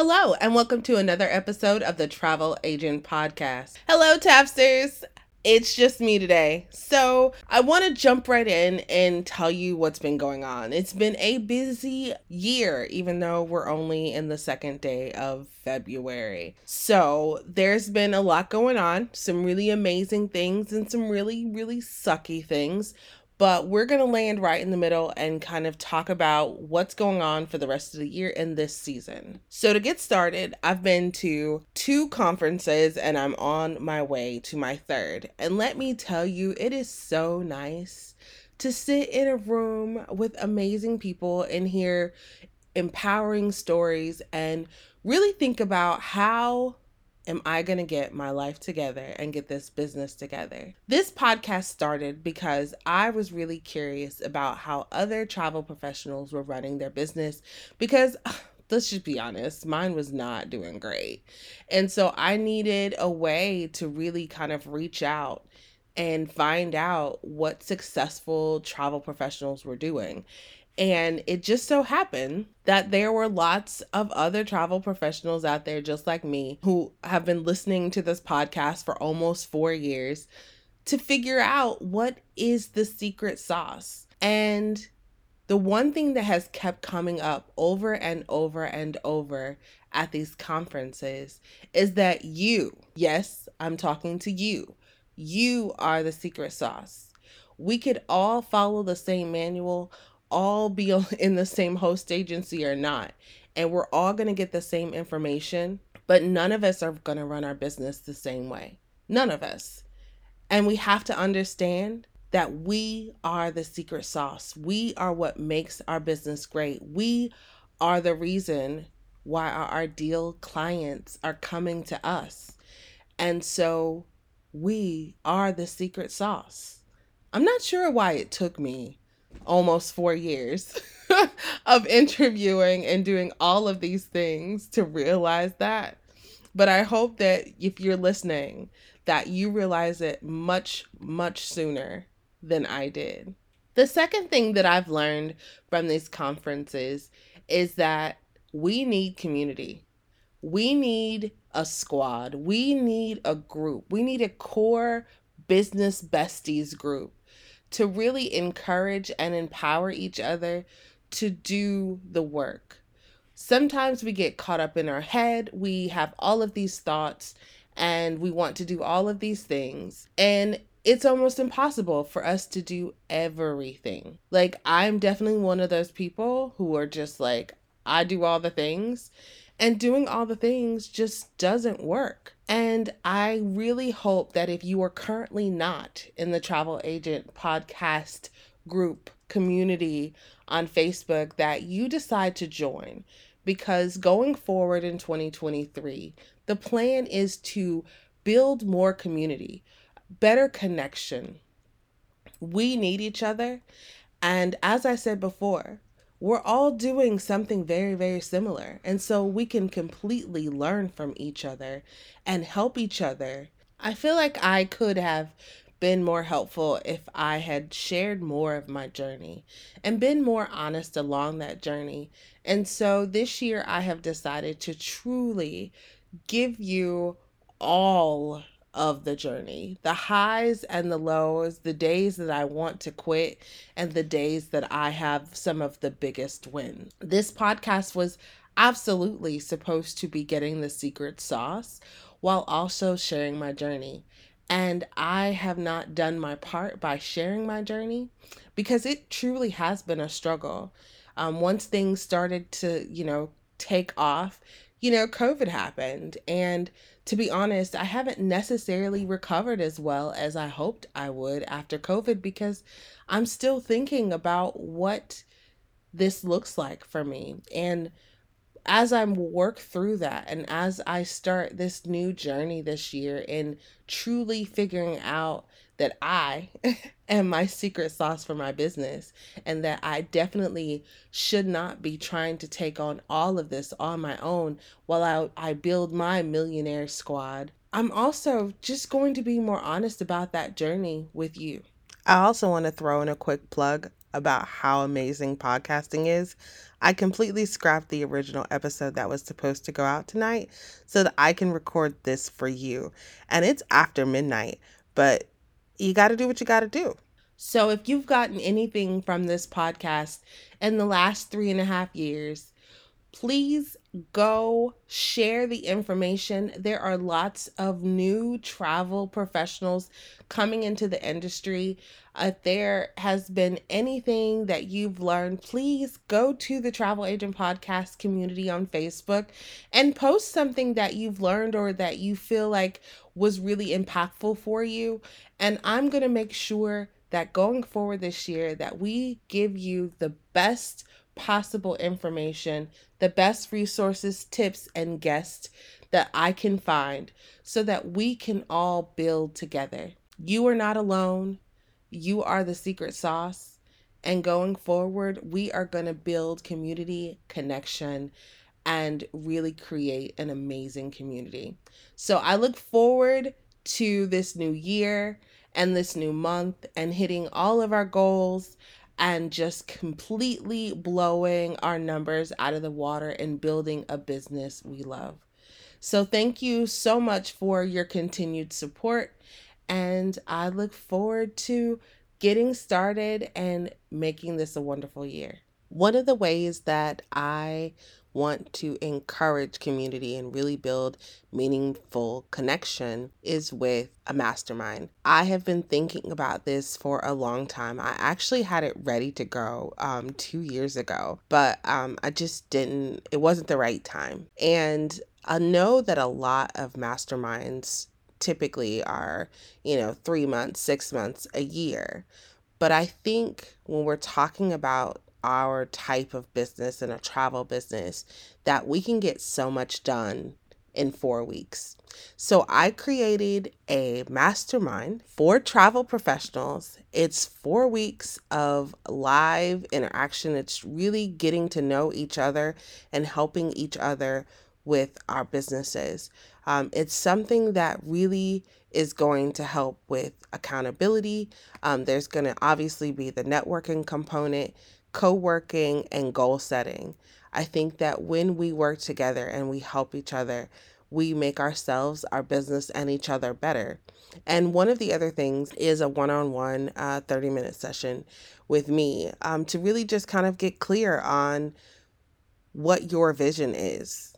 Hello, and welcome to another episode of the Travel Agent Podcast. Hello, Tapsters. It's just me today. So, I want to jump right in and tell you what's been going on. It's been a busy year, even though we're only in the second day of February. So, there's been a lot going on, some really amazing things and some really, really sucky things but we're going to land right in the middle and kind of talk about what's going on for the rest of the year in this season. So, to get started, I've been to two conferences and I'm on my way to my third. And let me tell you, it is so nice to sit in a room with amazing people and hear empowering stories and really think about how am I going to get my life together and get this business together? This podcast started because I was really curious about how other travel professionals were running their business because let's just be honest, mine was not doing great. And so I needed a way to really kind of reach out and find out what successful travel professionals were doing. And it just so happened that there were lots of other travel professionals out there, just like me, who have been listening to this podcast for almost four years to figure out what is the secret sauce. And the one thing that has kept coming up over and over and over at these conferences is that you, yes, I'm talking to you, you are the secret sauce. We could all follow the same manual all be in the same host agency or not. And we're all going to get the same information, but none of us are going to run our business the same way. None of us. And we have to understand that we are the secret sauce. We are what makes our business great. We are the reason why our ideal clients are coming to us. And so we are the secret sauce. I'm not sure why it took me almost four years of interviewing and doing all of these things to realize that. But I hope that if you're listening, that you realize it much, much sooner than I did. The second thing that I've learned from these conferences is that we need community. We need a squad. We need a group. We need a core business besties group to really encourage and empower each other to do the work. Sometimes we get caught up in our head, we have all of these thoughts, and we want to do all of these things. And it's almost impossible for us to do everything. Like, I'm definitely one of those people who are just like, I do all the things, and doing all the things just doesn't work. And I really hope that if you are currently not in the Travel Agent podcast group community on Facebook, that you decide to join because going forward in 2023, the plan is to build more community, better connection. We need each other. And as I said before, we're all doing something very, very similar. And so we can completely learn from each other and help each other. I feel like I could have been more helpful if I had shared more of my journey and been more honest along that journey. And so this year I have decided to truly give you all of the journey the highs and the lows, the days that I want to quit, and the days that I have some of the biggest wins. This podcast was absolutely supposed to be getting the secret sauce while also sharing my journey. And I have not done my part by sharing my journey because it truly has been a struggle. Um, once things started to, you know, take off, you know, COVID happened. And to be honest, I haven't necessarily recovered as well as I hoped I would after COVID because I'm still thinking about what this looks like for me. And as I work through that and as I start this new journey this year in truly figuring out that I am my secret sauce for my business and that I definitely should not be trying to take on all of this on my own while I, I build my millionaire squad. I'm also just going to be more honest about that journey with you. I also want to throw in a quick plug about how amazing podcasting is. I completely scrapped the original episode that was supposed to go out tonight so that I can record this for you. And it's after midnight, but you got to do what you got to do. So if you've gotten anything from this podcast in the last three and a half years, please go share the information. There are lots of new travel professionals coming into the industry. If there has been anything that you've learned, please go to the Travel Agent Podcast community on Facebook and post something that you've learned or that you feel like was really impactful for you. And I'm going to make sure that going forward this year that we give you the best possible information, the best resources, tips, and guests that I can find so that we can all build together. You are not alone. You are the secret sauce. And going forward, we are going to build community connection and really create an amazing community. So I look forward to this new year and this new month and hitting all of our goals and just completely blowing our numbers out of the water and building a business we love. So, thank you so much for your continued support. And I look forward to getting started and making this a wonderful year. One of the ways that I want to encourage community and really build meaningful connection is with a mastermind. I have been thinking about this for a long time. I actually had it ready to go um, two years ago, but um, I just didn't, it wasn't the right time. And I know that a lot of masterminds typically are, you know, three months, six months, a year. But I think when we're talking about our type of business and a travel business that we can get so much done in four weeks. So I created a mastermind for travel professionals. It's four weeks of live interaction. It's really getting to know each other and helping each other with our businesses. Um, it's something that really is going to help with accountability. Um, there's going to obviously be the networking component co working, and goal setting. I think that when we work together and we help each other, we make ourselves, our business, and each other better. And one of the other things is a one on one 30 minute session with me um, to really just kind of get clear on what your vision is,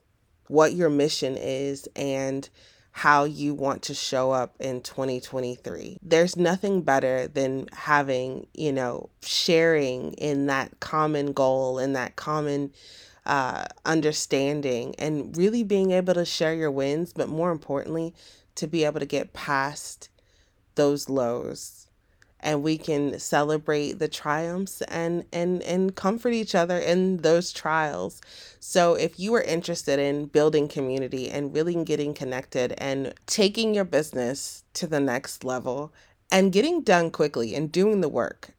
what your mission is, and how you want to show up in 2023. There's nothing better than having, you know, sharing in that common goal and that common uh, understanding and really being able to share your wins, but more importantly, to be able to get past those lows and we can celebrate the triumphs and and and comfort each other in those trials. So if you are interested in building community and really getting connected and taking your business to the next level and getting done quickly and doing the work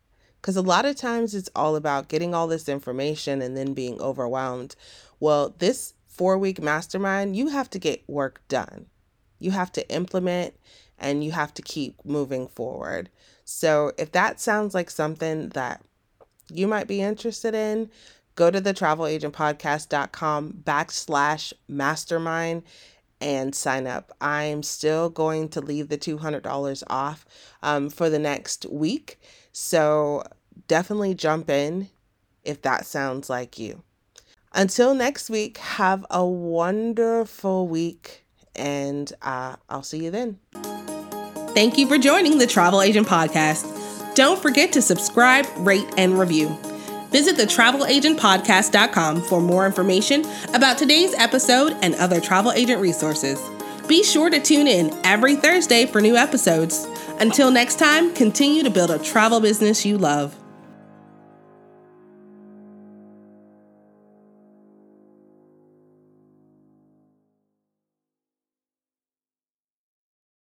because a lot of times it's all about getting all this information and then being overwhelmed. Well this four week mastermind you have to get work done. You have to implement and you have to keep moving forward so if that sounds like something that you might be interested in, go to the travelagentpodcast.com backslash mastermind and sign up. I'm still going to leave the $200 off um, for the next week. So definitely jump in if that sounds like you. Until next week, have a wonderful week and uh, I'll see you then. Thank you for joining the Travel Agent Podcast. Don't forget to subscribe, rate, and review. Visit the travelagentpodcast.com for more information about today's episode and other travel agent resources. Be sure to tune in every Thursday for new episodes. Until next time, continue to build a travel business you love.